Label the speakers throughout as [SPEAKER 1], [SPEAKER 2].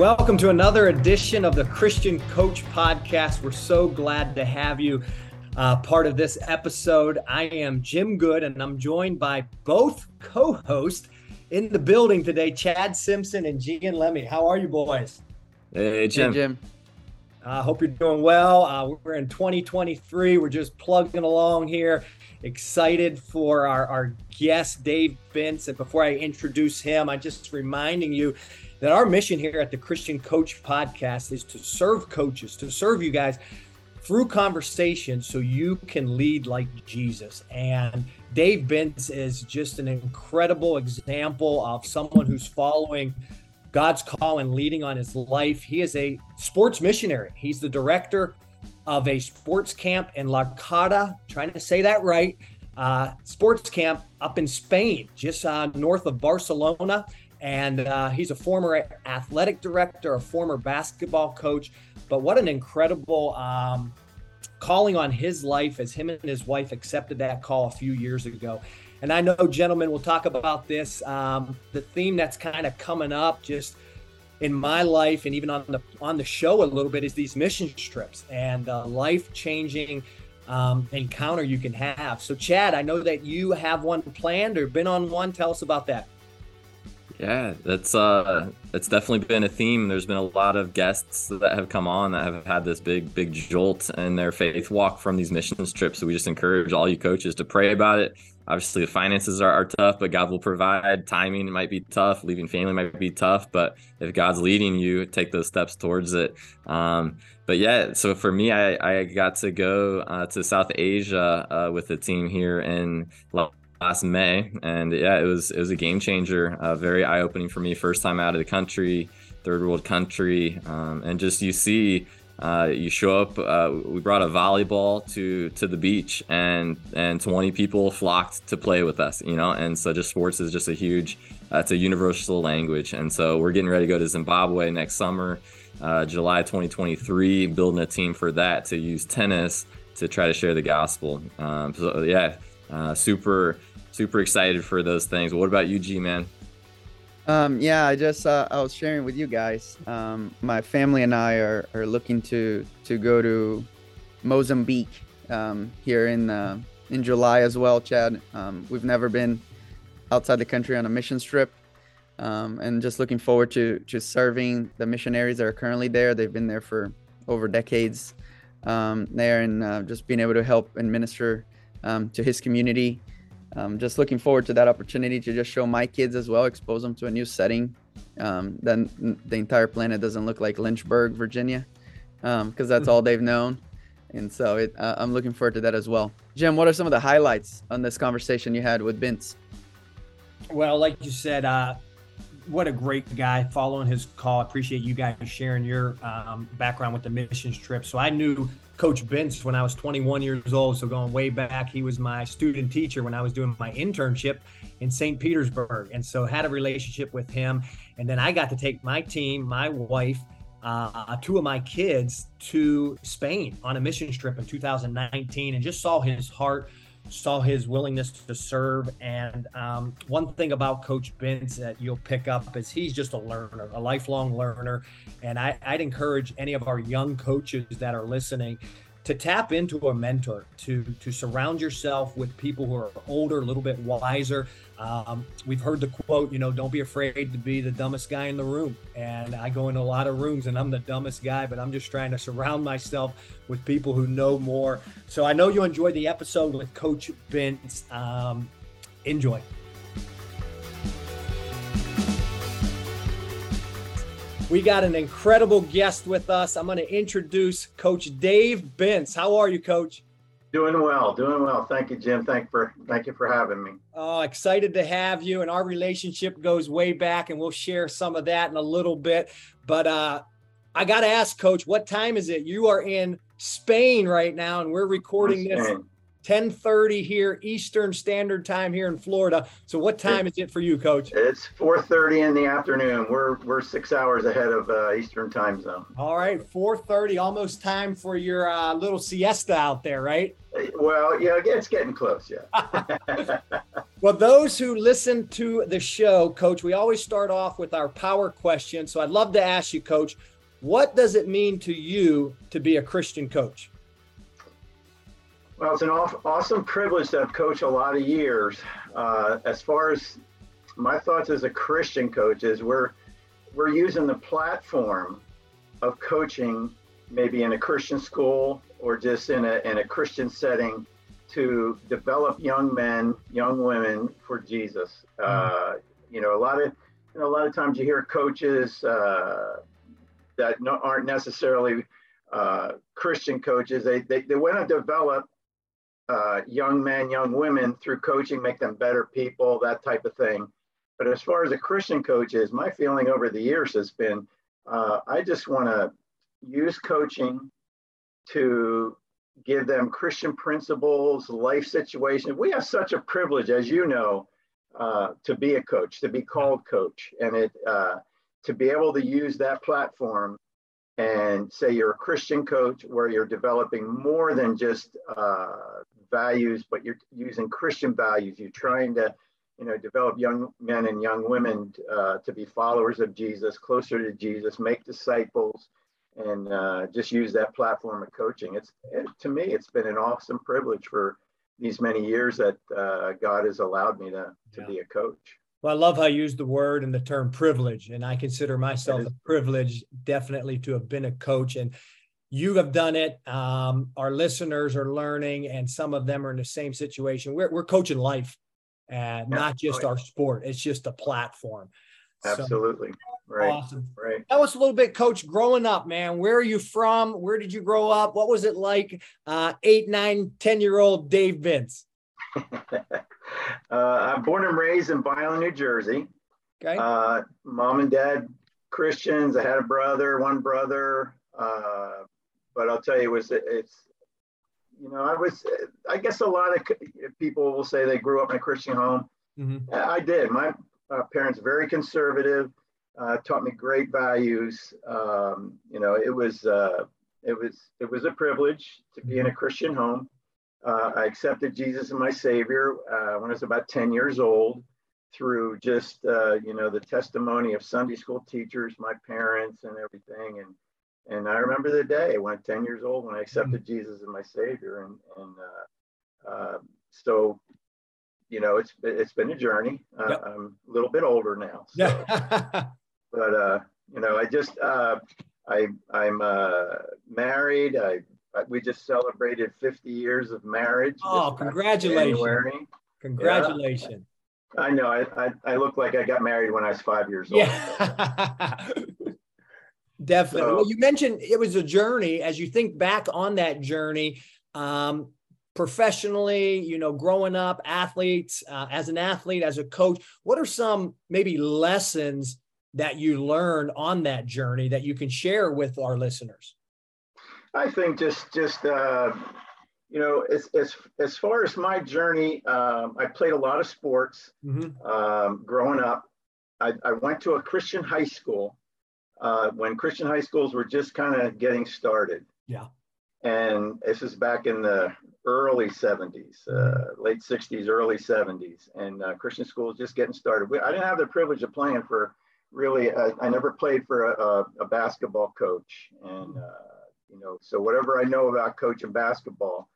[SPEAKER 1] Welcome to another edition of the Christian Coach Podcast. We're so glad to have you uh, part of this episode. I am Jim Good, and I'm joined by both co hosts in the building today Chad Simpson and Gian Lemmy. How are you, boys?
[SPEAKER 2] Hey, Jim.
[SPEAKER 3] Hey, Jim.
[SPEAKER 1] I uh, hope you're doing well. Uh, we're in 2023. We're just plugging along here. Excited for our, our guest, Dave Bintz. And before I introduce him, I'm just reminding you that our mission here at the Christian Coach Podcast is to serve coaches, to serve you guys through conversation so you can lead like Jesus. And Dave Bintz is just an incredible example of someone who's following God's call and leading on his life. He is a sports missionary. He's the director of a sports camp in La Carta, trying to say that right, uh, sports camp up in Spain, just uh, north of Barcelona. And uh, he's a former athletic director, a former basketball coach. But what an incredible um, calling on his life as him and his wife accepted that call a few years ago. And I know, gentlemen, we'll talk about this. Um, the theme that's kind of coming up just in my life and even on the on the show a little bit is these mission trips and life changing um, encounter you can have. So, Chad, I know that you have one planned or been on one. Tell us about that.
[SPEAKER 2] Yeah, that's uh that's definitely been a theme. There's been a lot of guests that have come on that have had this big, big jolt in their faith walk from these missions trips. So we just encourage all you coaches to pray about it. Obviously, the finances are, are tough, but God will provide. Timing might be tough. Leaving family might be tough, but if God's leading you, take those steps towards it. Um, but yeah, so for me, I, I got to go uh, to South Asia uh, with the team here in last May, and yeah, it was it was a game changer, uh, very eye opening for me. First time out of the country, third world country, um, and just you see. Uh, you show up. Uh, we brought a volleyball to to the beach, and and 20 people flocked to play with us. You know, and so just sports is just a huge. Uh, it's a universal language, and so we're getting ready to go to Zimbabwe next summer, uh, July 2023, building a team for that to use tennis to try to share the gospel. Um, so yeah, uh, super super excited for those things. What about you, G man?
[SPEAKER 3] Um, yeah, I just uh, I was sharing with you guys. Um, my family and I are, are looking to to go to Mozambique um, here in uh, in July as well, Chad. Um, we've never been outside the country on a mission trip, um, and just looking forward to to serving the missionaries that are currently there. They've been there for over decades um, there, and uh, just being able to help and minister to his community um, just looking forward to that opportunity to just show my kids as well, expose them to a new setting. Um, then the entire planet doesn't look like Lynchburg, Virginia, because um, that's all they've known. And so it, uh, I'm looking forward to that as well. Jim, what are some of the highlights on this conversation you had with Bintz?
[SPEAKER 1] Well, like you said, uh, what a great guy following his call. I appreciate you guys sharing your um, background with the missions trip. So I knew Coach Bintz when I was 21 years old. So going way back, he was my student teacher when I was doing my internship in St. Petersburg. And so had a relationship with him. And then I got to take my team, my wife, uh, two of my kids to Spain on a mission trip in 2019 and just saw his heart saw his willingness to serve. And um, one thing about Coach Bintz that you'll pick up is he's just a learner, a lifelong learner. And I, I'd encourage any of our young coaches that are listening to tap into a mentor, to to surround yourself with people who are older, a little bit wiser. Um, we've heard the quote, you know, don't be afraid to be the dumbest guy in the room. And I go into a lot of rooms and I'm the dumbest guy, but I'm just trying to surround myself with people who know more. So I know you enjoyed the episode with Coach Bintz. Um, enjoy. We got an incredible guest with us. I'm going to introduce Coach Dave Bintz. How are you, Coach?
[SPEAKER 4] Doing well, doing well. Thank you, Jim. Thank for thank you for having me.
[SPEAKER 1] Oh, excited to have you. And our relationship goes way back, and we'll share some of that in a little bit. But uh, I got to ask, Coach, what time is it? You are in Spain right now, and we're recording this 10:30 here Eastern Standard Time here in Florida. So what time is it for you, Coach?
[SPEAKER 4] It's 4:30 in the afternoon. We're we're six hours ahead of uh, Eastern Time Zone.
[SPEAKER 1] All right, 4:30, almost time for your uh, little siesta out there, right?
[SPEAKER 4] Well, yeah, it's getting close. Yeah.
[SPEAKER 1] Well, those who listen to the show, Coach, we always start off with our power question. So I'd love to ask you, Coach, what does it mean to you to be a Christian coach?
[SPEAKER 4] Well, it's an awesome privilege to have coached a lot of years. Uh, as far as my thoughts as a Christian coach is we're we're using the platform of coaching maybe in a Christian school or just in a in a Christian setting to develop young men, young women for Jesus. Mm-hmm. Uh, you know, a lot of you know, a lot of times you hear coaches uh, that no, aren't necessarily uh, Christian coaches. They they, they want to develop uh, young men, young women through coaching, make them better people, that type of thing. But as far as a Christian coach is, my feeling over the years has been, uh, I just want to use coaching to give them Christian principles, life situations. We have such a privilege, as you know, uh, to be a coach, to be called coach, and it uh, to be able to use that platform and say you're a Christian coach where you're developing more than just uh, values, but you're using Christian values. You're trying to, you know, develop young men and young women uh, to be followers of Jesus, closer to Jesus, make disciples, and uh, just use that platform of coaching. It's it, to me, it's been an awesome privilege for these many years that uh, God has allowed me to to yeah. be a coach.
[SPEAKER 1] Well, I love how you use the word and the term privilege, and I consider myself a privilege definitely to have been a coach. And you have done it. Um, our listeners are learning, and some of them are in the same situation. We're we're coaching life, and not just our sport. It's just a platform.
[SPEAKER 4] Absolutely. So, right.
[SPEAKER 1] Awesome.
[SPEAKER 4] Right.
[SPEAKER 1] Tell us a little bit, Coach, growing up, man. Where are you from? Where did you grow up? What was it like? Uh, eight, nine, 10 year old Dave Bintz.
[SPEAKER 4] uh, I'm born and raised in Byron, New Jersey.
[SPEAKER 1] Okay.
[SPEAKER 4] Uh, mom and dad Christians. I had a brother, one brother. Uh, but I'll tell you, it was it's you know I was I guess a lot of people will say they grew up in a Christian home. Mm-hmm. I did. My uh, parents very conservative, uh, taught me great values. Um, you know, it was uh, it was it was a privilege to be in a Christian home. Uh, I accepted Jesus as my Savior uh, when I was about 10 years old through just uh, you know the testimony of Sunday school teachers, my parents, and everything. And and I remember the day when i 10 years old when I accepted Jesus as my Savior. And and so you know, it's it's been a journey. Uh, yep. I'm a little bit older now. So. but uh, you know, I just uh, I I'm uh, married. I, I, we just celebrated 50 years of marriage.
[SPEAKER 1] Oh, congratulations! January. Congratulations.
[SPEAKER 4] Yeah. I know. I, I I look like I got married when I was five years old.
[SPEAKER 1] Yeah. Definitely. So, well, you mentioned it was a journey. As you think back on that journey, um, professionally, you know, growing up, athletes, uh, as an athlete, as a coach, what are some maybe lessons that you learned on that journey that you can share with our listeners?
[SPEAKER 4] I think just just uh, you know, as as as far as my journey, um, I played a lot of sports mm-hmm. um, growing up. I, I, went to a Christian high school uh, when Christian high schools were just kind of getting started.
[SPEAKER 1] Yeah.
[SPEAKER 4] And this is back in the early 70s, uh, late 60s, early 70s, and uh, Christian schools just getting started. We, I didn't have the privilege of playing for really, uh, I never played for a, a, a basketball coach. And, uh, you know, so whatever I know about coaching basketball,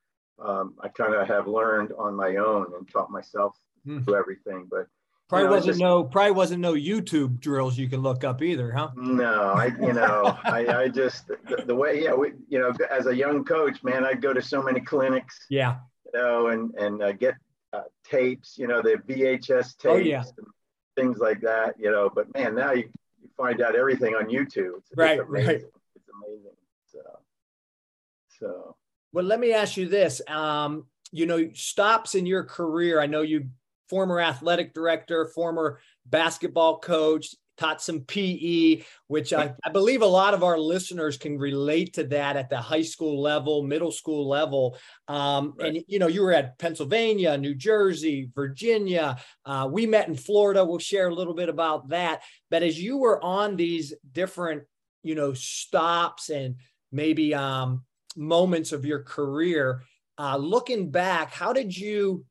[SPEAKER 4] um, I kind of have learned on my own and taught myself mm. to everything. But
[SPEAKER 1] Probably you know, wasn't just, no probably wasn't no YouTube drills you can look up either, huh?
[SPEAKER 4] No, I you know I, I just the, the, way yeah we you know as a young coach man I'd go to so many clinics
[SPEAKER 1] yeah
[SPEAKER 4] you know and and uh, get uh, tapes you know the VHS tapes oh,
[SPEAKER 1] yeah.
[SPEAKER 4] and things like that you know but man now you, you find out everything on YouTube it's,
[SPEAKER 1] right it's amazing. right
[SPEAKER 4] it's amazing so so
[SPEAKER 1] well let me ask you this um you know stops in your career I know you former athletic director, former basketball coach, taught some PE, which I, I, believe a lot of our listeners can relate to that at the high school level, middle school level. Um, right. And, you know, you were at Pennsylvania, New Jersey, Virginia. Uh, we met in Florida. We'll share a little bit about that. But as you were on these different, you know, stops and maybe um, moments of your career, uh, looking back, how did you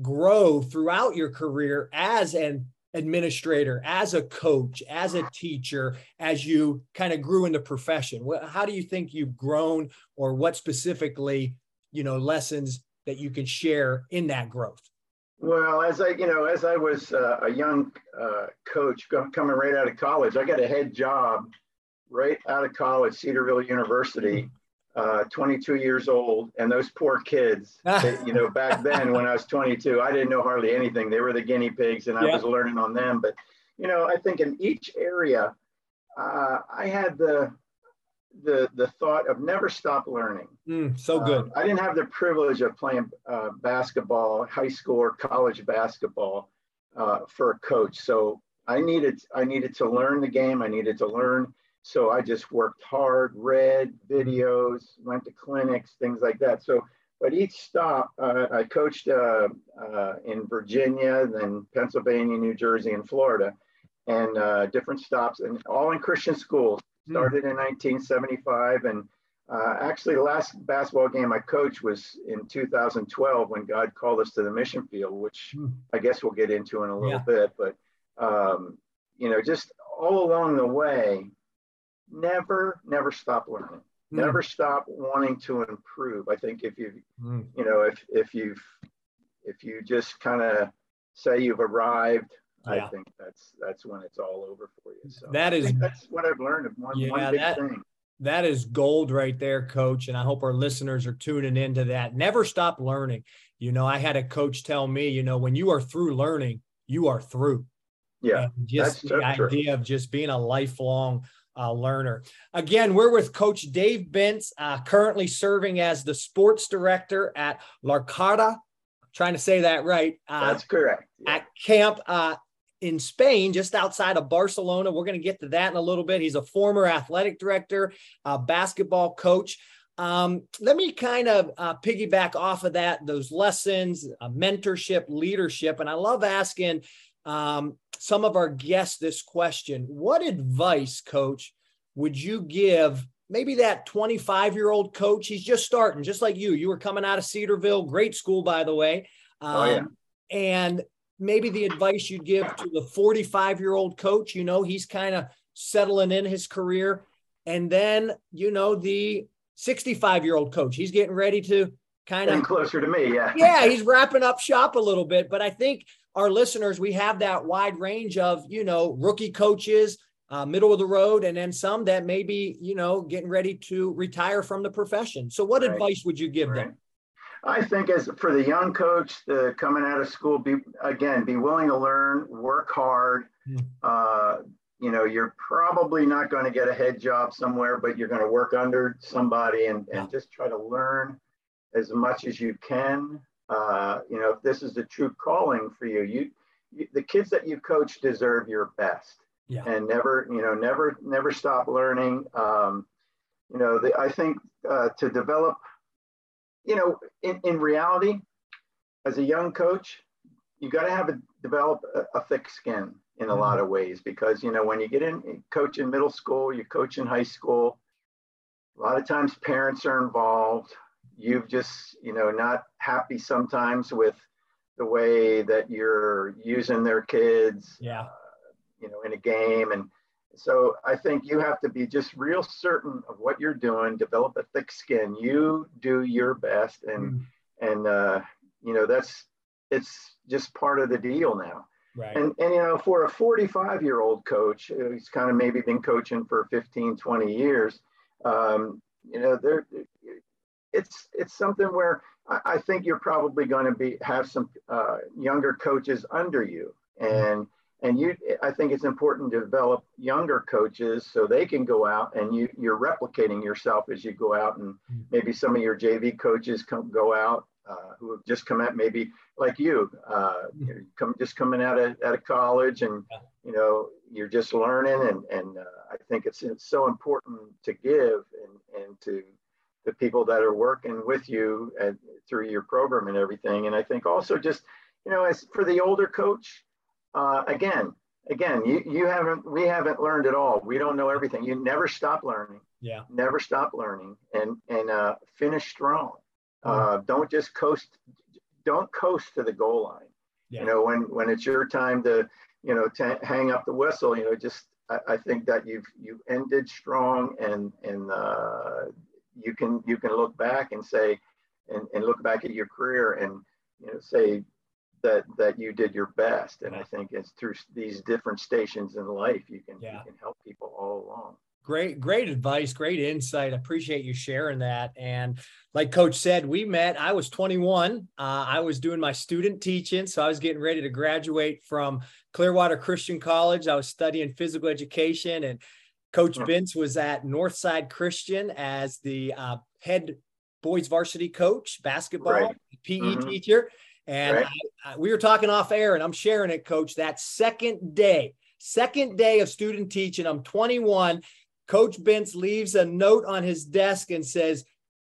[SPEAKER 1] grow throughout your career as an administrator, as a coach, as a teacher, as you kind of grew in the profession? How do you think you've grown, or what specifically, you know, lessons that you can share in that growth?
[SPEAKER 4] Well, as I, you know, as I was uh, a young uh, coach coming right out of college, I got a head job right out of college, Cedarville University, uh, 22 years old, and those poor kids, they, you know, back then when I was 22, I didn't know hardly anything. They were the guinea pigs, and I yeah. was learning on them. But, you know, I think in each area, uh, I had the the the thought of never stop learning.
[SPEAKER 1] Mm, so good.
[SPEAKER 4] Uh, I didn't have the privilege of playing uh, basketball, high school or college basketball uh, for a coach. So I needed I needed to learn the game. I needed to learn so I just worked hard, read videos, went to clinics, things like that. So, but each stop, uh, I coached uh, uh, in Virginia, then Pennsylvania, New Jersey, and Florida, and uh, different stops, and all in Christian schools. Hmm. Started in 1975, and uh, actually, the last basketball game I coached was in 2012 when God called us to the mission field, which mm. I guess we'll get into in a little yeah. bit. But um, you know, just all along the way, never, never stop learning. Mm. Never stop wanting to improve. I think if you, mm. you know, if if you've if you just kind of say you've arrived, yeah. I think that's that's when it's all over for you. So
[SPEAKER 1] that is
[SPEAKER 4] that's what I've learned. One, yeah, one big
[SPEAKER 1] that,
[SPEAKER 4] thing.
[SPEAKER 1] That is gold right there, coach. And I hope our listeners are tuning into that. Never stop learning. You know, I had a coach tell me, you know, when you are through learning, you are through.
[SPEAKER 4] Yeah.
[SPEAKER 1] And just the idea true. of just being a lifelong uh, learner. Again, we're with Coach Dave Bintz, uh, currently serving as the sports director at Larcada. Trying to say that right.
[SPEAKER 4] Uh, That's correct.
[SPEAKER 1] Yeah. At camp uh, in Spain, just outside of Barcelona. We're going to get to that in a little bit. He's a former athletic director, basketball coach. Um, let me kind of uh, piggyback off of that, those lessons, uh, mentorship, leadership. And I love asking um, some of our guests this question. What advice, coach, would you give maybe that 25 year old coach? He's just starting, just like you. You were coming out of Cedarville, great school, by the way.
[SPEAKER 4] Um, oh, yeah. Um,
[SPEAKER 1] and maybe the advice you'd give to the 45 year old coach, you know, he's kind of settling in his career. And then, you know, the 65 year old coach, he's getting ready to kind of
[SPEAKER 4] closer to me. Yeah.
[SPEAKER 1] Yeah. He's wrapping up shop a little bit. But I think our listeners, we have that wide range of, you know, rookie coaches, uh, middle of the road, and then some that may be, you know, getting ready to retire from the profession. So, what right. advice would you give right. them?
[SPEAKER 4] I think as for the young coach the coming out of school, be again, be willing to learn, work hard. Mm. Uh, you know, you're probably not going to get a head job somewhere, but you're going to work under somebody and, and just try to learn as much as you can. Uh, you know, if this is the true calling for you, you, you, the kids that you coach deserve your best.
[SPEAKER 1] Yeah.
[SPEAKER 4] And never, you know, never, never stop learning. Um, you know, the, I think uh, to develop, you know, in, in reality, as a young coach, you got to have a develop a, a, thick skin in a mm-hmm. lot of ways because you know when you get in coach in middle school, you coach in high school. A lot of times parents are involved you've just you know not happy sometimes with the way that you're using their kids
[SPEAKER 1] yeah.
[SPEAKER 4] uh, you know in a game. And so i think you have to be just real certain of what you're doing. Develop a thick skin. You do your best. And mm. and uh, you know that's it's just part of the deal now.
[SPEAKER 1] Right.
[SPEAKER 4] And and you know for a 45 year old coach who's kind of maybe been coaching for 15 20 years um, you know there it's it's something where I, I think you're probably going to be have some uh, younger coaches under you, and and you I think it's important to develop younger coaches so they can go out and you you're replicating yourself as you go out, and maybe some of your JV coaches come go out uh, who have just come out maybe like you uh, come just coming out of, out of college and you know you're just learning and and uh, I think it's it's so important to give and and to the people that are working with you at, through your program and everything. And I think also just, you know, as for the older coach, uh, again, again, you, you haven't, we haven't learned it all. We don't know everything. You never stop learning.
[SPEAKER 1] Yeah.
[SPEAKER 4] Never stop learning and, and uh, finish strong. Uh, don't just coast, don't coast to the goal line.
[SPEAKER 1] Yeah.
[SPEAKER 4] You know, when when it's your time to, you know, to hang up the whistle, you know, just I, I think that you've you ended strong and and uh, you can you can look back and say and, and look back at your career and you know say that that you did your best and i think it's through these different stations in life you can
[SPEAKER 1] Yeah.
[SPEAKER 4] you can help people all along
[SPEAKER 1] Great, great advice, great insight. I appreciate you sharing that. And like Coach said, we met. I was 21. Uh, I was doing my student teaching, so I was getting ready to graduate from Clearwater Christian College. I was studying physical education, and Coach. Bintz was at Northside Christian as the uh, head boys varsity coach, basketball,
[SPEAKER 4] Right.
[SPEAKER 1] PE
[SPEAKER 4] Mhm.
[SPEAKER 1] teacher. And
[SPEAKER 4] Right.
[SPEAKER 1] I, I, we were talking off air, and I'm sharing it, Coach. That second day, second day of student teaching, I'm 21. Coach Bintz leaves a note on his desk and says,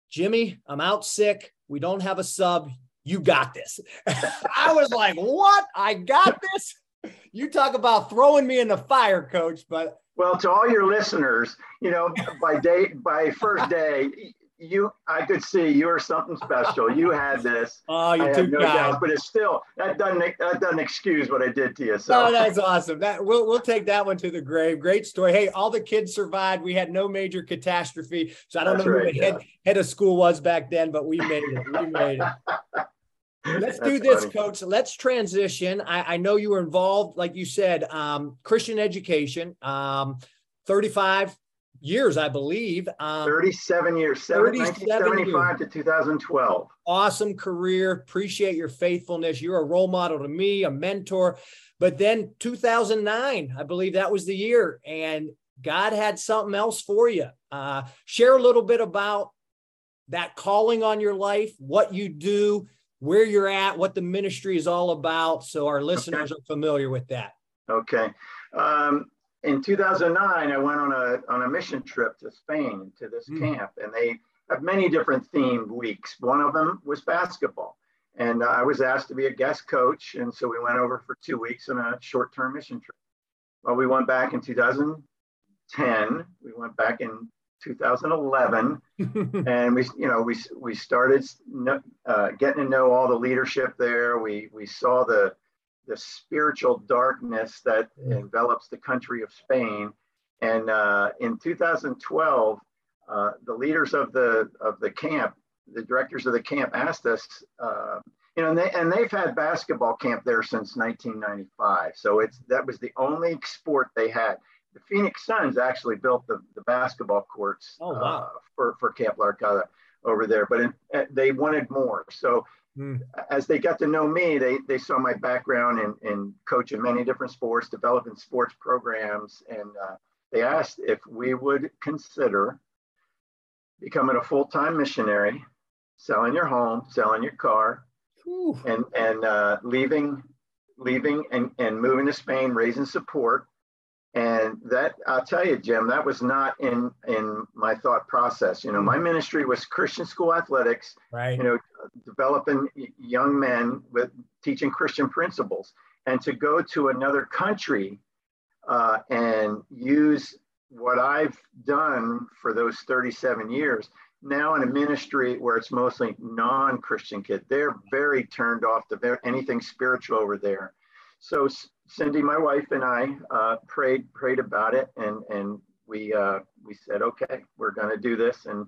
[SPEAKER 1] Jimmy, I'm out sick. We don't have a sub. You got this. I was like, what? I got this? You talk about throwing me in the fire, coach. But
[SPEAKER 4] well to all your listeners you know by day by first day you i could see you were something special you had this
[SPEAKER 1] oh, you're too
[SPEAKER 4] no doubt, but it's still that doesn't that doesn't excuse what I did to you. So
[SPEAKER 1] Oh, that's awesome. That we'll we'll take that one to the grave. Great story. Hey, all the kids survived. We had no major catastrophe. So I don't
[SPEAKER 4] That's
[SPEAKER 1] know who
[SPEAKER 4] right,
[SPEAKER 1] the head, head of school was back then, but we made it. We made it. Let's do this,
[SPEAKER 4] funny.
[SPEAKER 1] coach. Let's transition. I, I know you were involved, like you said, um, Christian education, um, 35 years, I believe. Um,
[SPEAKER 4] 37 years, seven-
[SPEAKER 1] 37
[SPEAKER 4] 1975 to 2012.
[SPEAKER 1] awesome career. Appreciate your faithfulness. You're a role model to me, a mentor. But then 2009, I believe that was the year, and God had something else for you. Uh, share a little bit about that calling on your life, what you do, where you're at, what the ministry is all about, so our listeners are familiar with that.
[SPEAKER 4] Okay. Um, in 2009, I went on a on a mission trip to Spain to this
[SPEAKER 1] Mm.
[SPEAKER 4] camp, and they have many different themed weeks. One of them was basketball, and I was asked to be a guest coach, and so we went over for two weeks on a short-term mission trip. Well, we went back in 2010. We went back in 2011 and we you know we we started uh, getting to know all the leadership there. We we saw the the spiritual darkness that envelops the country of spain. And uh, in 2012 uh, the leaders of the of the camp the directors of the camp asked us uh, you know and, they, and they've had basketball camp there since 1995 so it's that was the only sport they had the Phoenix Suns actually built the, the basketball courts
[SPEAKER 1] Oh, wow.
[SPEAKER 4] uh, for, for Camp Larcada over there, but in, uh, they wanted more. So
[SPEAKER 1] Hmm.
[SPEAKER 4] as they got to know me, they, they saw my background in, in coaching many different sports, developing sports programs, and uh, they asked if we would consider becoming a full-time missionary, selling your home, selling your car,
[SPEAKER 1] Whew.
[SPEAKER 4] and and uh, leaving leaving and, and moving to Spain, raising support. And that I'll tell you, Jim, that was not in in my thought process. You know, my ministry was Christian school athletics,
[SPEAKER 1] Right.
[SPEAKER 4] you know, developing young men with teaching Christian principles. And to go to another country uh, and use what I've done for those 37 years now in a ministry where it's mostly non-Christian kids, they're very turned off to anything spiritual over there. So Cindy, my wife, and I uh, prayed prayed about it, and and we uh, we said, okay, we're going to do this, and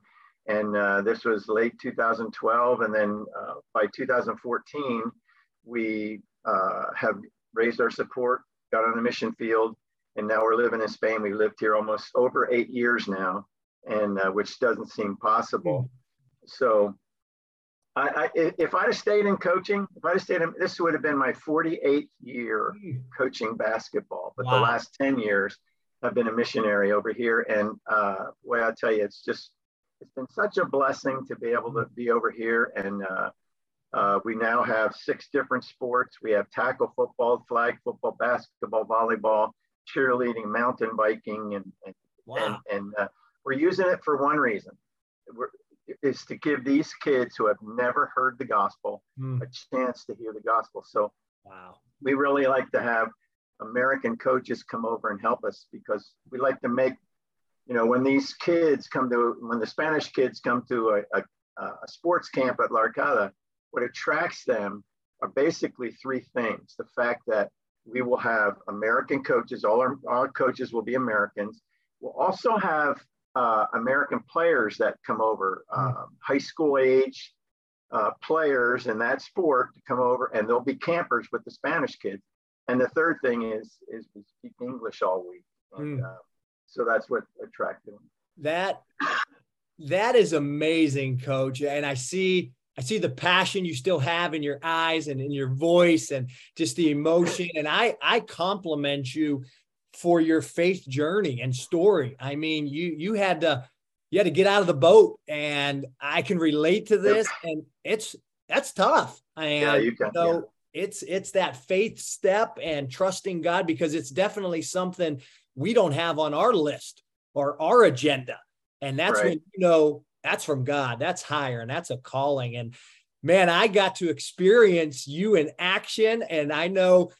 [SPEAKER 4] and uh, this was late 2012, and then uh, by 2014, we uh, have raised our support, got on the mission field, and now we're living in Spain. We lived here almost over eight years now, and uh, which doesn't seem possible. So, I, I, if I'd have stayed in coaching, if I'd have stayed in, this would have been my 48th year coaching basketball. But the last 10 years, I've been a missionary over here, and uh, boy, I tell you, it's just it's been such a blessing to be able to be over here and. Uh, uh, we now have six different sports. We have tackle football, flag football, basketball, volleyball, cheerleading, mountain biking, and and,
[SPEAKER 1] Wow.
[SPEAKER 4] and, and uh, we're using it for one reason. We're, is to give these kids who have never heard the gospel
[SPEAKER 1] Hmm.
[SPEAKER 4] a chance to hear the gospel. So
[SPEAKER 1] Wow.
[SPEAKER 4] we really like to have American coaches come over and help us because we like to make, you know, when these kids come to, when the Spanish kids come to a, a, a sports camp at Larcada, what attracts them are basically three things. The fact that we will have American coaches, all our, our coaches will be Americans. We'll also have uh, American players that come over, um, high school age uh, players in that sport to come over, and they'll be campers with the Spanish kids. And the third thing is is we speak English all week, and mm. uh, so that's what attracted them.
[SPEAKER 1] That that is amazing, Coach. And I see I see the passion you still have in your eyes and in your voice, and just the emotion. And I I compliment you for your faith journey and story. I mean, you you had to you had to get out of the boat, and I can relate to this, and it's that's tough. And yeah, you can. Know, yeah. it's it's that faith step and trusting God because it's definitely something we don't have on our list or our agenda, and that's right. when you know that's from God. That's higher, and that's a calling. And man, I got to experience you in action, and I know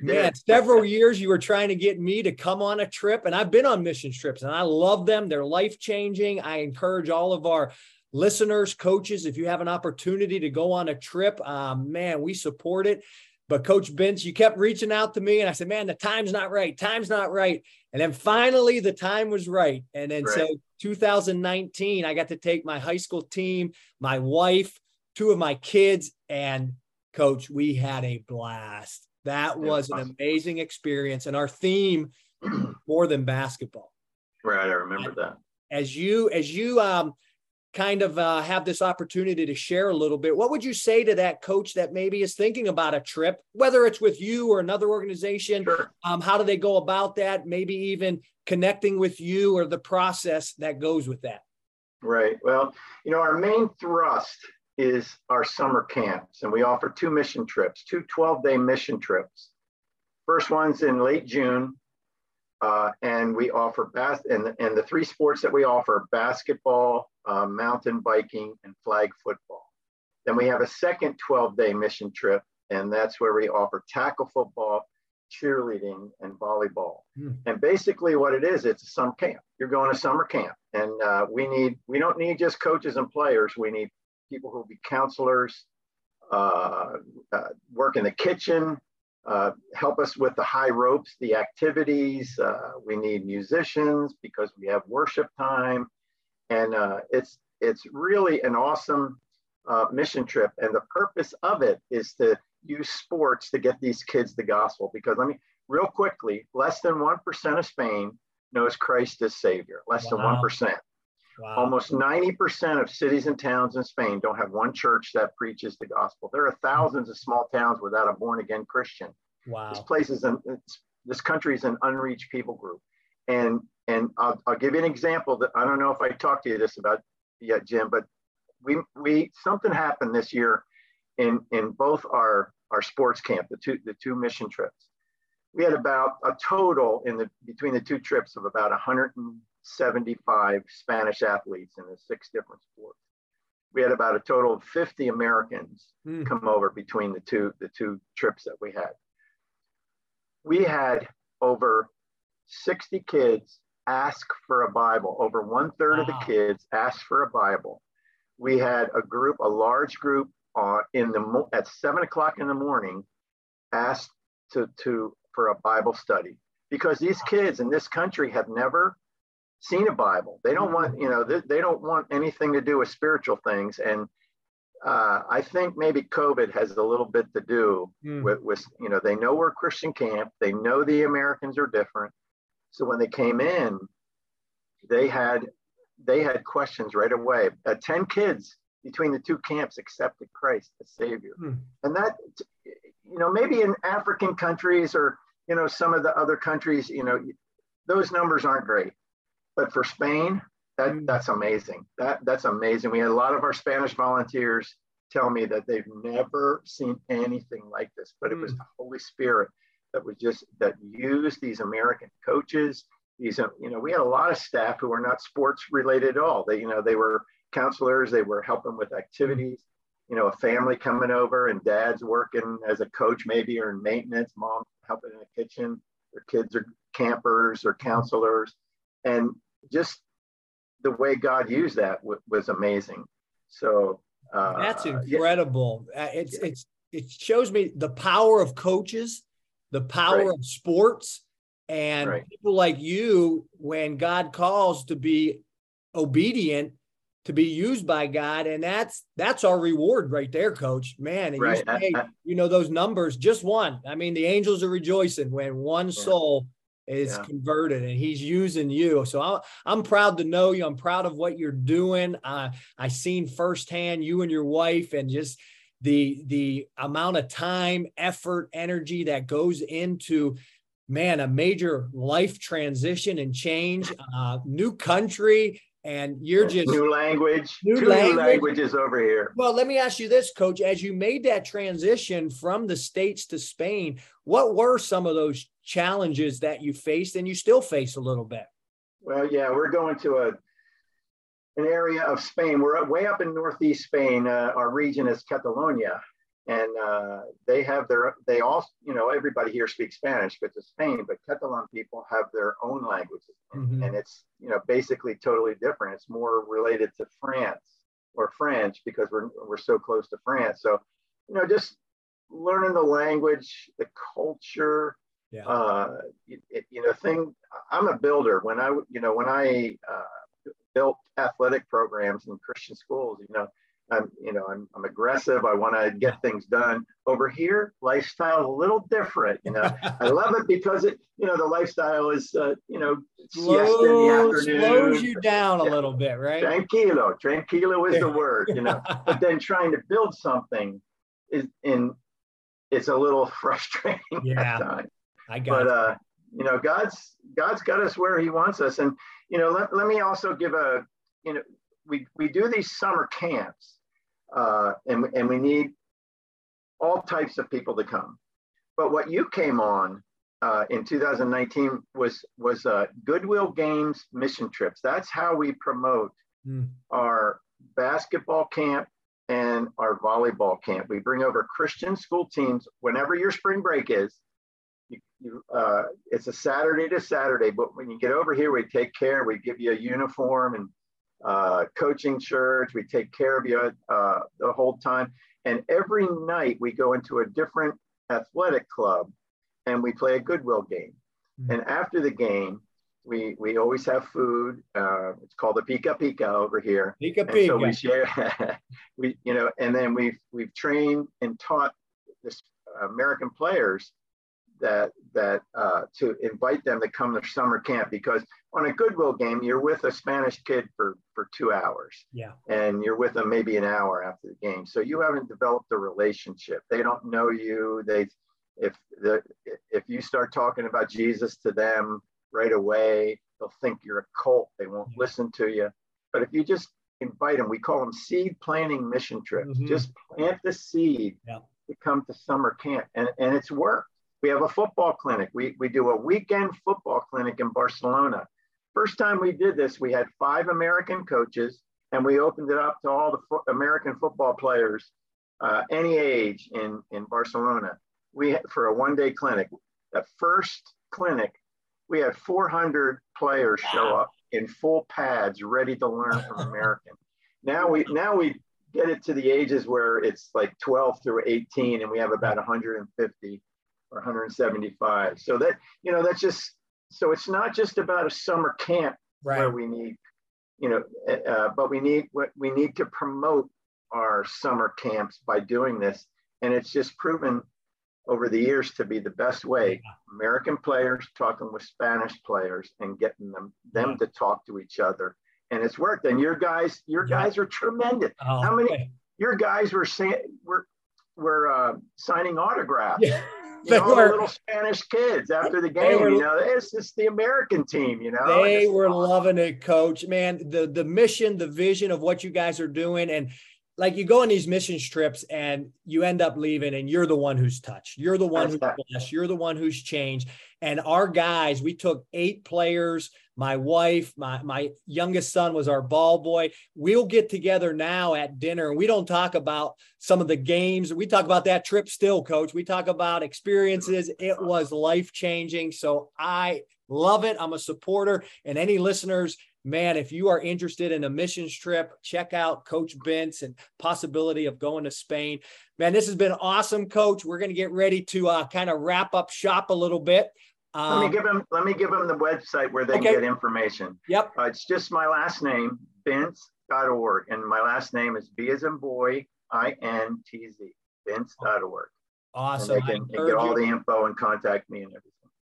[SPEAKER 1] Man, several years you were trying to get me to come on a trip, and I've been on mission trips and I love them. They're life changing. I encourage all of our listeners, coaches, if you have an opportunity to go on a trip, um, man, we support it. But Coach Bintz, you kept reaching out to me, and I said, man, the time's not right. Time's not right. And then finally, the time was right. And then right. so 2019, I got to take my high school team, my wife, two of my kids, and Coach, we had a blast. That was an amazing experience. And our theme, more than basketball.
[SPEAKER 4] Right. I remember and that.
[SPEAKER 1] As you, as you, um, kind of uh, have this opportunity to share a little bit, what would you say to that coach that maybe is thinking about a trip, whether it's with you or another organization? Sure. Um, how do they go about that? Maybe even connecting with you or the process that goes with that.
[SPEAKER 4] Right. Well, you know, our main thrust is our summer camps, and we offer two mission trips, two 12 day mission trips. First one's in late June, uh, and we offer bas- and, and the three sports that we offer basketball, uh, mountain biking, and flag football. Then we have a second 12 day mission trip, and that's where we offer tackle football, cheerleading, and volleyball. Hmm. And basically, what it is, it's a summer camp. You're going to summer camp, and uh, we need we don't need just coaches and players. We need people who will be counselors, uh, uh, work in the kitchen, uh, help us with the high ropes, the activities. Uh, we need musicians because we have worship time, and uh, it's it's really an awesome uh, mission trip. And the purpose of it is to use sports to get these kids the gospel. Because I mean, real quickly, less than one percent of Spain knows Christ as Savior. Less wow. than one percent. Wow. Almost 90% of cities and towns in Spain don't have one church that preaches the gospel. There are thousands of small towns without a born again Christian.
[SPEAKER 1] Wow.
[SPEAKER 4] This place is an, this country is an unreached people group. And and I'll, I'll give you an example that I don't know if I talked to you this about yet, Jim, but we we something happened this year in in both our our sports camp, the two the two mission trips. We had about a total in the between the two trips of about 100 and 75 Spanish athletes in the six different sports. We had about a total of 50 Americans mm. come over between the two the two trips that we had. We had over 60 kids ask for a Bible. Over one third wow. of the kids asked for a Bible. We had a group, a large group, uh, in the at seven o'clock in the morning, asked to to for a Bible study because these kids in this country have never seen a Bible. They don't want, you know, they, they don't want anything to do with spiritual things. And uh, I think maybe COVID has a little bit to do mm. with, with, you know, they know we're Christian camp. They know the Americans are different. So when they came in, they had they had questions right away. Uh, Ten kids between the two camps accepted Christ as Savior, mm. and that you know maybe in African countries or you know some of the other countries, you know, those numbers aren't great. But for Spain, that, mm. that's amazing. That that's amazing. We had a lot of our Spanish volunteers tell me that they've never seen anything like this, but it was mm. the Holy Spirit that was just that used these American coaches. These, uh, you know, we had a lot of staff who were not sports related at all. They, you know, they were counselors. They were helping with activities. You know, a family coming over and dad's working as a coach maybe or in maintenance. Mom helping in the kitchen. Their kids are campers or counselors and just the way God used that w- was amazing. So Uh,
[SPEAKER 1] That's incredible. Uh, It's it's it shows me the power of coaches, the power
[SPEAKER 4] Right.
[SPEAKER 1] of sports, and
[SPEAKER 4] Right.
[SPEAKER 1] people like you. When God calls to be obedient, to be used by God, and that's that's our reward right there, Coach. Man, and
[SPEAKER 4] Right.
[SPEAKER 1] you, say,
[SPEAKER 4] I-
[SPEAKER 1] you know those numbers, just one. I mean, the angels are rejoicing when one soul is
[SPEAKER 4] Yeah.
[SPEAKER 1] converted, and He's using you. So I'm I'm proud to know you. I'm proud of what you're doing. i I seen firsthand you and your wife, and just the the amount of time, effort, energy that goes into man a major life transition and change, uh, new country, and you're just
[SPEAKER 4] new language,
[SPEAKER 1] New
[SPEAKER 4] two
[SPEAKER 1] language.
[SPEAKER 4] new languages over here.
[SPEAKER 1] well, let me ask you this, coach. As you made that transition from the States to Spain, what were some of those challenges that you faced and you still face a little bit?
[SPEAKER 4] Well, yeah, we're going to a an area of Spain. We're way up in northeast Spain. Uh, our region is Catalonia, and uh, they have their. They all, you know, everybody here speaks Spanish, but to Spain, but Catalan people have their own languages,
[SPEAKER 1] Mhm.
[SPEAKER 4] and it's you know basically totally different. It's more related to France or French because we're we're so close to France. So, you know, just learning the language, the culture,
[SPEAKER 1] Yeah.
[SPEAKER 4] uh, you, it- you know, thing. I'm a builder. When I, you know, when I uh, built athletic programs in Christian schools, you know, I'm, you know, I'm, I'm aggressive. I want to get things done. Over here, lifestyle a little different. You know, I love it because it, you know, the lifestyle is, uh, you know, siesta in the
[SPEAKER 1] slows, slows you down a little bit, right?
[SPEAKER 4] Tranquilo, tranquilo is the word. You know, but then trying to build something is in, it's a little frustrating
[SPEAKER 1] Yeah.
[SPEAKER 4] at times
[SPEAKER 1] I got
[SPEAKER 4] but
[SPEAKER 1] it.
[SPEAKER 4] uh you know god's god's got us where he wants us and you know let, let me also give a you know we we do these summer camps uh and, and we need all types of people to come but what you came on uh, in 2019 was was uh, goodwill games mission trips that's how we promote
[SPEAKER 1] Hmm.
[SPEAKER 4] our basketball camp and our volleyball camp. We bring over Christian school teams whenever your spring break is. You, uh, it's a Saturday to Saturday, but when you get over here, we take care. We give you a uniform and uh, coaching shirts. We take care of you uh, the whole time. And every night we go into a different athletic club and we play a goodwill game.
[SPEAKER 1] Mhm.
[SPEAKER 4] And after the game, we we always have food. Uh, it's called the Pika Pika over here.
[SPEAKER 1] Pika
[SPEAKER 4] And so we share, we you know, and then we've we've trained and taught this American players that that uh, to invite them to come to summer camp because on a Goodwill game you're with a Spanish kid for for two hours
[SPEAKER 1] Yeah.
[SPEAKER 4] and you're with them maybe an hour after the game, so you haven't developed a relationship. They don't know you. They if the if you start talking about Jesus to them right away, they'll think you're a cult. They won't
[SPEAKER 1] Yeah.
[SPEAKER 4] listen to you. But if you just invite them, we call them seed planting mission trips.
[SPEAKER 1] Mhm.
[SPEAKER 4] Just plant the seed
[SPEAKER 1] Yeah.
[SPEAKER 4] to come to summer camp, and and it's worked. We have a football clinic. We we do a weekend football clinic in Barcelona. First time we did this, we had five American coaches, and we opened it up to all the fo- American football players, uh, any age in in Barcelona. We had, for a one day clinic. The first clinic, we had 400 players show up in full pads, ready to learn from American. Now we now we get it to the ages where it's like 12 through 18, and we have about 150 or 175. So that you know that's just so it's not just about a summer camp where
[SPEAKER 1] Right.
[SPEAKER 4] we need you know uh, but we need what we need to promote our summer camps by doing this and it's just proven over the years to be the best way american players talking with spanish players and getting them them
[SPEAKER 1] Yeah.
[SPEAKER 4] to talk to each other and it's worked and your guys your
[SPEAKER 1] Yeah.
[SPEAKER 4] guys are tremendous
[SPEAKER 1] Oh,
[SPEAKER 4] how many-
[SPEAKER 1] okay.
[SPEAKER 4] your guys were saying were were uh, signing autographs
[SPEAKER 1] Yeah.
[SPEAKER 4] You
[SPEAKER 1] They
[SPEAKER 4] know,
[SPEAKER 1] were-
[SPEAKER 4] little Spanish kids after the game.
[SPEAKER 1] were-
[SPEAKER 4] you know, it's just the American team. You know,
[SPEAKER 1] They were
[SPEAKER 4] awesome.
[SPEAKER 1] loving it, coach. Man, the the mission, the vision of what you guys are doing, and like you go on these mission trips and you end up leaving, and you're the one who's touched. You're the one
[SPEAKER 4] That's
[SPEAKER 1] who's
[SPEAKER 4] that.
[SPEAKER 1] blessed. You're the one who's changed. And our guys, we took eight players. My wife, my my youngest son was our ball boy. We'll get together now at dinner and we don't talk about some of the games. We talk about that trip still, coach. We talk about experiences. It was life changing. So I love it. I'm a supporter. And any listeners, man, if you are interested in a missions trip, check out Coach Bintz and possibility of going to Spain. Man, this has been awesome, Coach. We're going to get ready to uh, kind of wrap up shop a little bit.
[SPEAKER 4] Um, let me give them. Let me give them the website where they okay. get information.
[SPEAKER 1] Yep.
[SPEAKER 4] Uh, it's just my last name, Bintz.org, and my last name is B as in boy, I N T Z, Bintz.org.
[SPEAKER 1] Awesome.
[SPEAKER 4] And they can, get all the info and contact me and everything.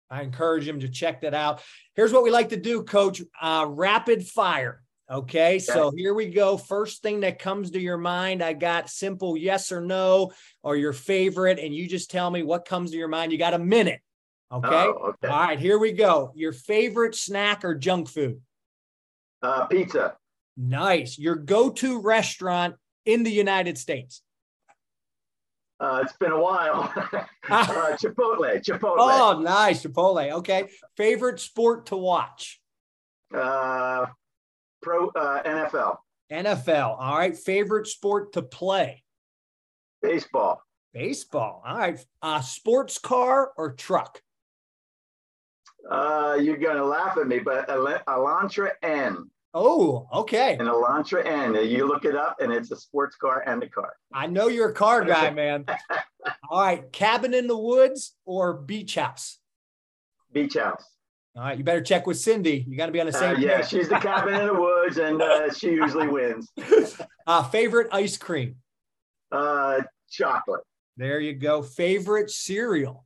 [SPEAKER 1] I encourage them to check that out. Here's what we like to do, Coach. Uh, rapid fire. Okay, yes. so here we go. First thing that comes to your mind, I got simple yes or no, or your favorite, and you just tell me what comes to your mind. You got a minute. Okay. Oh, okay. All right, here we go. Your favorite snack or junk food?
[SPEAKER 4] Uh, pizza.
[SPEAKER 1] Nice. Your go to restaurant in the United States?
[SPEAKER 4] Uh, it's been a while. uh, Chipotle, Chipotle.
[SPEAKER 1] Oh, nice. Chipotle. Okay. Favorite sport to watch?
[SPEAKER 4] Uh, pro uh, NFL.
[SPEAKER 1] NFL. All right. Favorite sport to play?
[SPEAKER 4] Baseball.
[SPEAKER 1] Baseball. All right. Uh, sports car or truck?
[SPEAKER 4] Uh, you're gonna laugh at me, but Elantra N.
[SPEAKER 1] Oh, okay.
[SPEAKER 4] An Elantra N. You look it up, and it's a sports car and a car.
[SPEAKER 1] I know you're a car guy, man. All right, cabin in the woods or beach house?
[SPEAKER 4] Beach house.
[SPEAKER 1] All right, you better check with Cindy. You got to be on the same.
[SPEAKER 4] Uh, yeah, page. she's the cabin in the woods, and uh, she usually wins.
[SPEAKER 1] Uh, favorite ice cream?
[SPEAKER 4] Uh, chocolate.
[SPEAKER 1] There you go. Favorite cereal?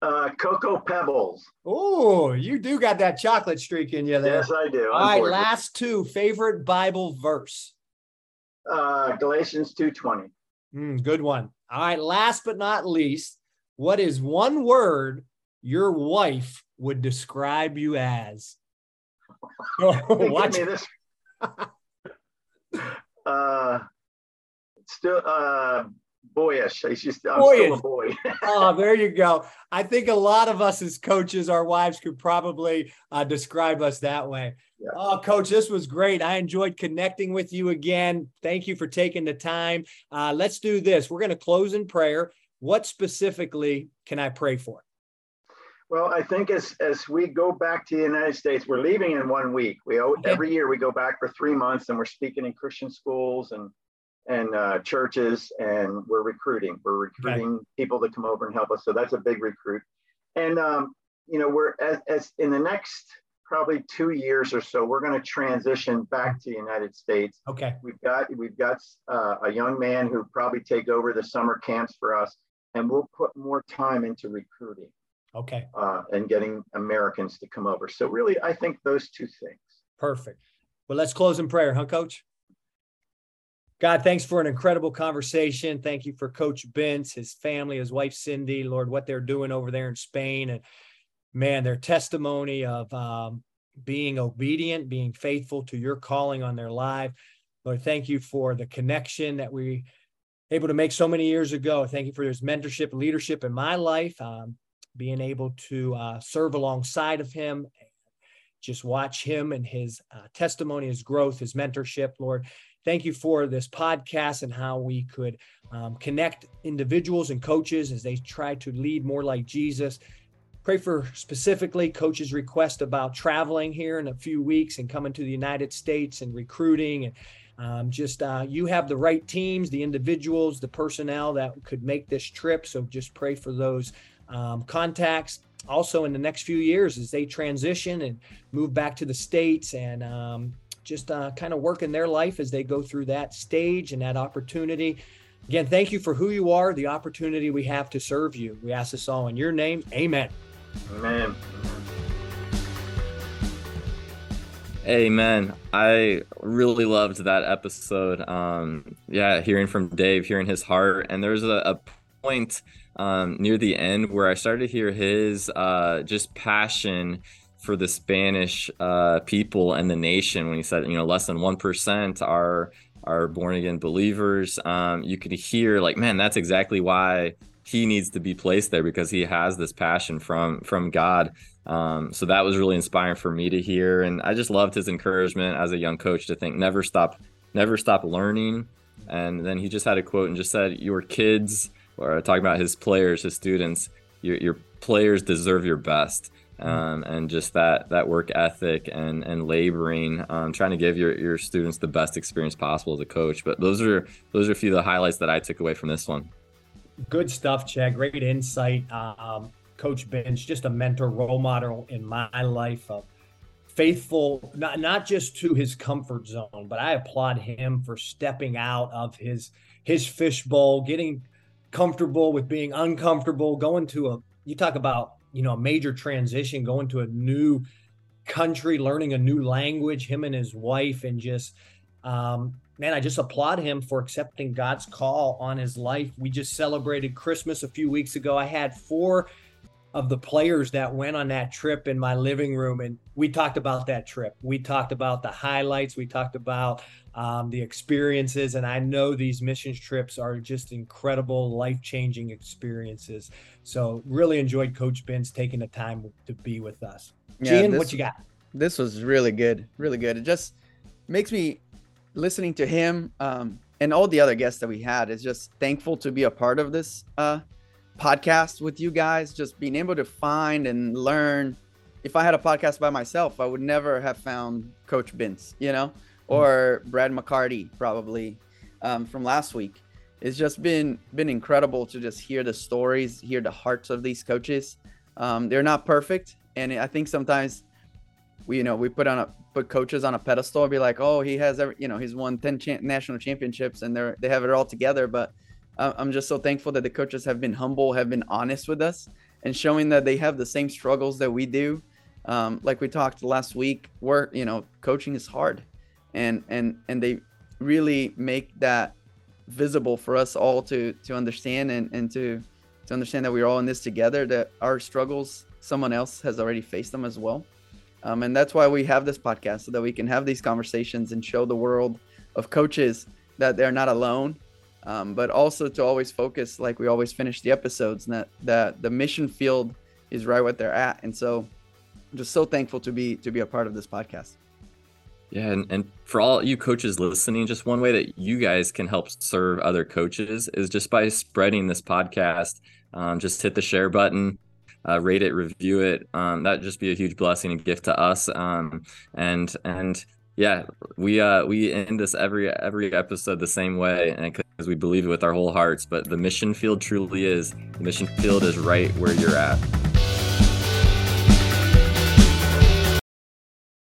[SPEAKER 4] Uh, Cocoa Pebbles.
[SPEAKER 1] Oh, you do got that chocolate streak in you there.
[SPEAKER 4] Yes, I do.
[SPEAKER 1] All right, last two. Favorite Bible verse?
[SPEAKER 4] Uh, Galatians 2.20.
[SPEAKER 1] Mm, good one. All right, last but not least, what is one word your wife would describe you as?
[SPEAKER 4] Watch me this. uh, still, uh, boyish. She's I'm boyish. still a boy.
[SPEAKER 1] oh, there you go. I think a lot of us as coaches, our wives could probably uh, describe us that way. Yeah. Oh, coach, this was great. I enjoyed connecting with you again. Thank you for taking the time. Uh, let's do this. We're going to close in prayer. What specifically can I pray for?
[SPEAKER 4] Well, I think as as we go back to the United States, we're leaving in one week. We okay. every year we go back for three months, and we're speaking in Christian schools and and uh, churches, and we're recruiting. We're recruiting okay. people to come over and help us. So that's a big recruit. And um, you know, we're as, as in the next probably two years or so, we're going to transition back to the United States.
[SPEAKER 1] Okay.
[SPEAKER 4] We've got we've got uh, a young man who probably take over the summer camps for us, and we'll put more time into recruiting.
[SPEAKER 1] Okay.
[SPEAKER 4] Uh, and getting Americans to come over. So really, I think those two things.
[SPEAKER 1] Perfect. Well, let's close in prayer, huh, Coach? God, thanks for an incredible conversation. Thank you for Coach Bintz, his family, his wife Cindy, Lord, what they're doing over there in Spain, and man, their testimony of um, being obedient, being faithful to your calling on their life. Lord, thank you for the connection that we able to make so many years ago. Thank you for his mentorship, leadership in my life, um, being able to uh, serve alongside of him. Just watch him and his uh, testimony, his growth, his mentorship, Lord thank you for this podcast and how we could um, connect individuals and coaches as they try to lead more like Jesus. Pray for specifically coaches' request about traveling here in a few weeks and coming to the United States and recruiting and um, just uh, you have the right teams, the individuals, the personnel that could make this trip. So just pray for those um, contacts. Also, in the next few years, as they transition and move back to the states and um, just uh, kind of work in their life as they go through that stage and that opportunity. Again, thank you for who you are, the opportunity we have to serve you. We ask this all in your name. Amen.
[SPEAKER 4] Amen.
[SPEAKER 2] Amen. I really loved that episode. Um, yeah, hearing from Dave, hearing his heart, and there's a, a point um, near the end where I started to hear his uh, just passion for the Spanish uh, people and the nation when he said, you know, less than one percent are are born again believers. Um, you could hear like, man, that's exactly why he needs to be placed there because he has this passion from from God. Um, so that was really inspiring for me to hear, and I just loved his encouragement as a young coach to think never stop, never stop learning. And then he just had a quote and just said, "Your kids, or talking about his players, his students, your your players deserve your best." Um, and just that that work ethic and and laboring, um, trying to give your your students the best experience possible as a coach. But those are those are a few of the highlights that I took away from this one.
[SPEAKER 1] Good stuff, Chad. Great insight. Um, Coach Bintz, just a mentor, role model in my life of faithful, not, not just to his comfort zone, but I applaud him for stepping out of his his fishbowl, getting comfortable with being uncomfortable, going to a you talk about, you know, a major transition, going to a new country, learning a new language, him and his wife, and just um, man, I just applaud him for accepting God's call on his life. We just celebrated Christmas a few weeks ago. I had four of the players that went on that trip in my living room, and we talked about that trip. We talked about the highlights. We talked about um, the experiences, and I know these missions trips are just incredible, life changing experiences. So, really enjoyed Coach Bintz taking the time to be with us. Yeah, Gian, this, what you got?
[SPEAKER 3] This was really good, really good. It just makes me listening to him um, and all the other guests that we had is just thankful to be a part of this uh, podcast with you guys. Just being able to find and learn. If I had a podcast by myself, I would never have found Coach Bintz, you know. Or Brad McCarty probably um, from last week. It's just been been incredible to just hear the stories, hear the hearts of these coaches. Um, they're not perfect, and I think sometimes we you know we put on a put coaches on a pedestal and be like, oh, he has every, you know, he's won 10 cha- national championships and they're, they have it all together. But I'm just so thankful that the coaches have been humble, have been honest with us and showing that they have the same struggles that we do. Um, like we talked last week, where, you know, coaching is hard and, and, and they really make that visible for us all to, to understand and, and to, to understand that we're all in this together, that our struggles, someone else has already faced them as well. Um, and that's why we have this podcast so that we can have these conversations and show the world of coaches that they're not alone, um, but also to always focus, like we always finish the episodes, that that the mission field is right where they're at. And so, I'm just so thankful to be to be a part of this podcast.
[SPEAKER 2] Yeah, and, and for all you coaches listening, just one way that you guys can help serve other coaches is just by spreading this podcast. Um, just hit the share button, uh, rate it, review it. Um, that'd just be a huge blessing and gift to us. Um, and and yeah, we uh, we end this every every episode the same way, and because we believe it with our whole hearts. But the mission field truly is the mission field is right where you're at.